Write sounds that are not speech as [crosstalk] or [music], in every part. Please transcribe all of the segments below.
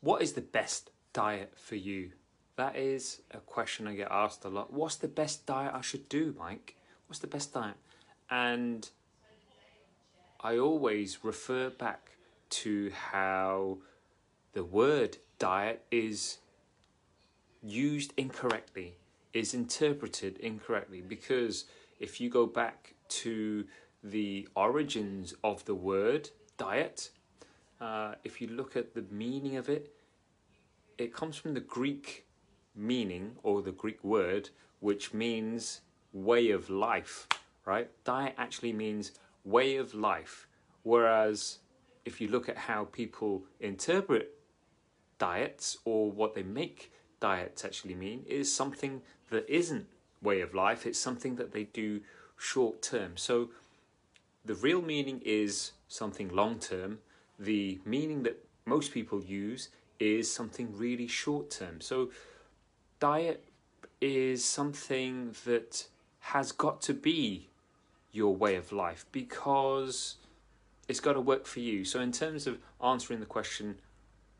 What is the best diet for you? That is a question I get asked a lot. What's the best diet I should do, Mike? What's the best diet? And I always refer back to how the word diet is used incorrectly, is interpreted incorrectly. Because if you go back to the origins of the word diet, uh, if you look at the meaning of it, it comes from the Greek meaning or the Greek word, which means way of life, right? Diet actually means way of life. Whereas if you look at how people interpret diets or what they make diets actually mean, is something that isn't way of life, it's something that they do short term. So the real meaning is something long term. The meaning that most people use is something really short term. So diet is something that has got to be your way of life because it's got to work for you. So, in terms of answering the question,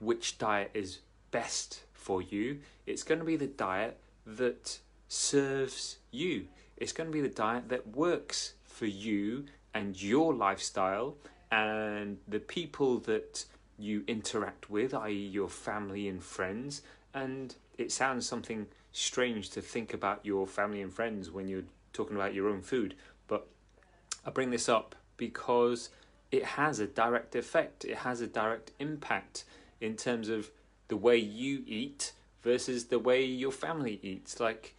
which diet is best for you, it's going to be the diet that serves you. It's going to be the diet that works for you and your lifestyle and the people that you interact with, i.e., your family and friends. And it sounds something strange to think about your family and friends when you're talking about your own food, but I bring this up because it has a direct effect, it has a direct impact in terms of the way you eat versus the way your family eats. Like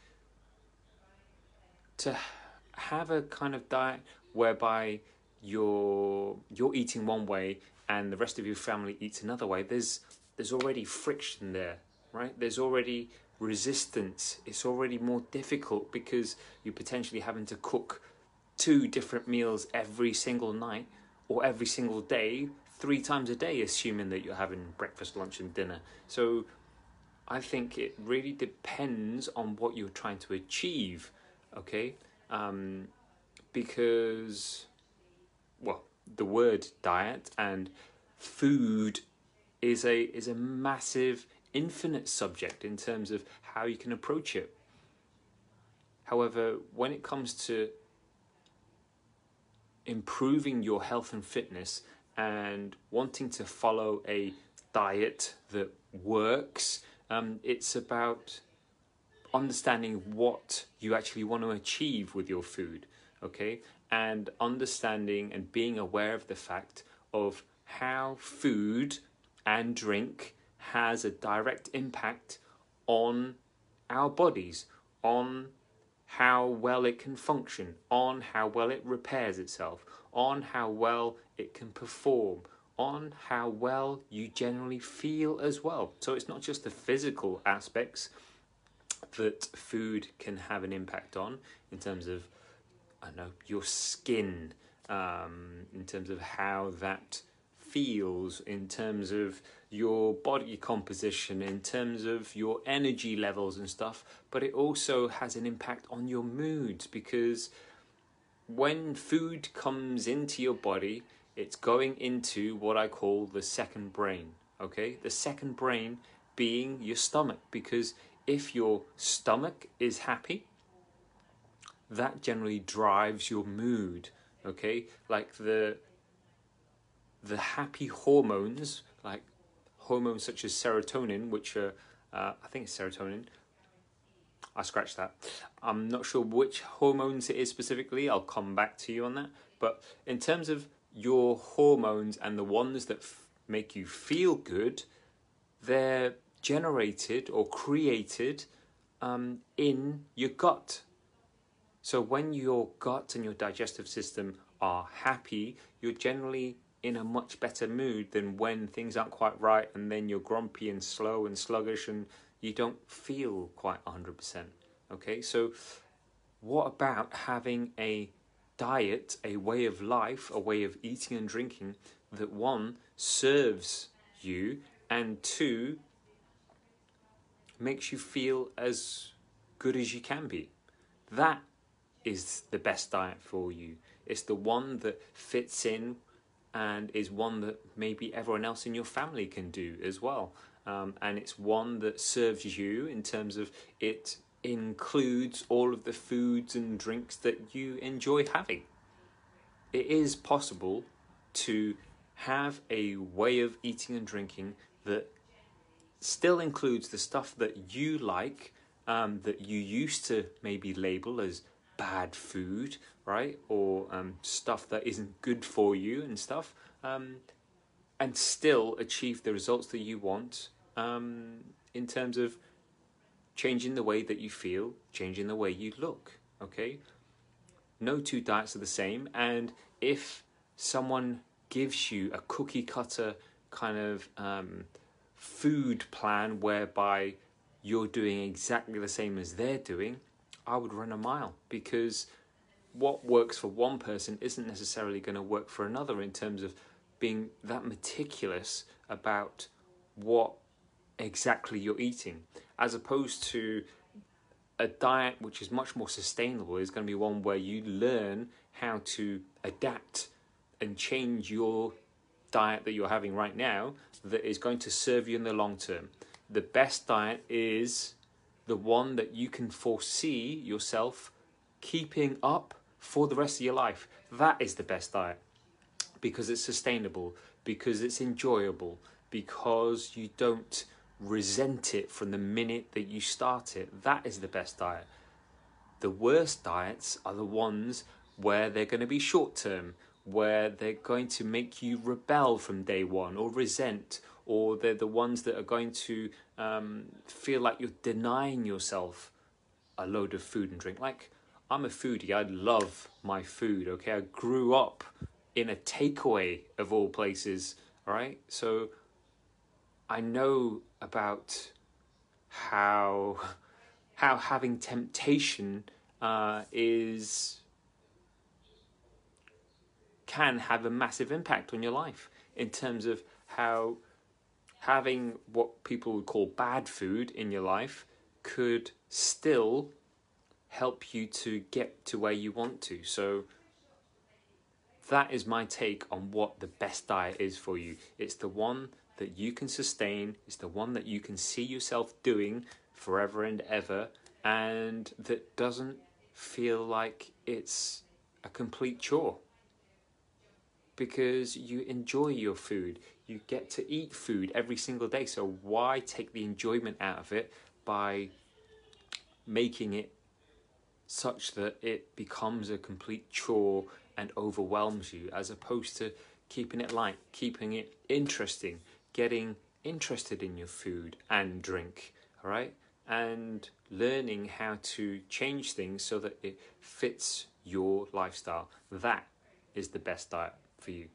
to have a kind of diet whereby you're you're eating one way and the rest of your family eats another way, there's there's already friction there, right? There's already resistance. It's already more difficult because you're potentially having to cook two different meals every single night or every single day, three times a day, assuming that you're having breakfast, lunch, and dinner. So I think it really depends on what you're trying to achieve, okay? Um, because, well, the word diet and food is a is a massive infinite subject in terms of how you can approach it. However, when it comes to improving your health and fitness and wanting to follow a diet that works, um, it's about understanding what you actually want to achieve with your food, okay? And understanding and being aware of the fact of how food and drink has a direct impact on our bodies, on how well it can function, on how well it repairs itself, on how well it can perform, on how well you generally feel as well. So it's not just the physical aspects that food can have an impact on in terms of, I don't know, your skin, um, in terms of how that feels, in terms of your body composition, in terms of your energy levels and stuff, but it also has an impact on your moods because when food comes into your body, it's going into what I call the second brain. Okay, the second brain being your stomach because if your stomach is happy, that generally drives your mood. Okay, like the the happy hormones like hormones such as serotonin, which are, uh, I think it's serotonin. I scratched that. I'm not sure which hormones it is specifically. I'll come back to you on that. But in terms of your hormones and the ones that f- make you feel good, they're generated or created um, in your gut. So when your gut and your digestive system are happy, you're generally in a much better mood than when things aren't quite right and then you're grumpy and slow and sluggish and you don't feel quite 100%. Okay, so what about having a diet, a way of life, a way of eating and drinking that one serves you and two makes you feel as good as you can be? That is the best diet for you. It's the one that fits in and is one that maybe everyone else in your family can do as well. Um, and it's one that serves you in terms of it includes all of the foods and drinks that you enjoy having. It is possible to have a way of eating and drinking that still includes the stuff that you like, um, that you used to maybe label as bad food, right? Or um, stuff that isn't good for you and stuff, um, and still achieve the results that you want um, in terms of changing the way that you feel, changing the way you look. Okay? No two diets are the same, and if someone gives you a cookie cutter kind of um, food plan whereby you're doing exactly the same as they're doing, I would run a mile because what works for one person isn't necessarily going to work for another in terms of being that meticulous about what exactly you're eating, as opposed to a diet which is much more sustainable is going to be one where you learn how to adapt and change your diet that you're having right now that is going to serve you in the long term. The best diet is the one that you can foresee yourself keeping up for the rest of your life. That is the best diet because it's sustainable, because it's enjoyable, because you don't resent it from the minute that you start it. That is the best diet. The worst diets are the ones where they're going to be short term, where they're going to make you rebel from day one or resent, or they're the ones that are going to um, feel like you're denying yourself a load of food and drink. Like, I'm a foodie, I love my food, okay? I grew up in a takeaway of all places, all right? So I know about how [laughs] how having temptation uh, is can have a massive impact on your life in terms of how having what people would call bad food in your life could still help you to get to where you want to. So that is my take on what the best diet is for you. It's the one that you can sustain, it's the one that you can see yourself doing forever and ever, and that doesn't feel like it's a complete chore. Because you enjoy your food, you get to eat food every single day, so why take the enjoyment out of it by making it such that it becomes a complete chore and overwhelms you, as opposed to keeping it light, keeping it interesting, getting interested in your food and drink, all right? And learning how to change things so that it fits your lifestyle. That is the best diet for you.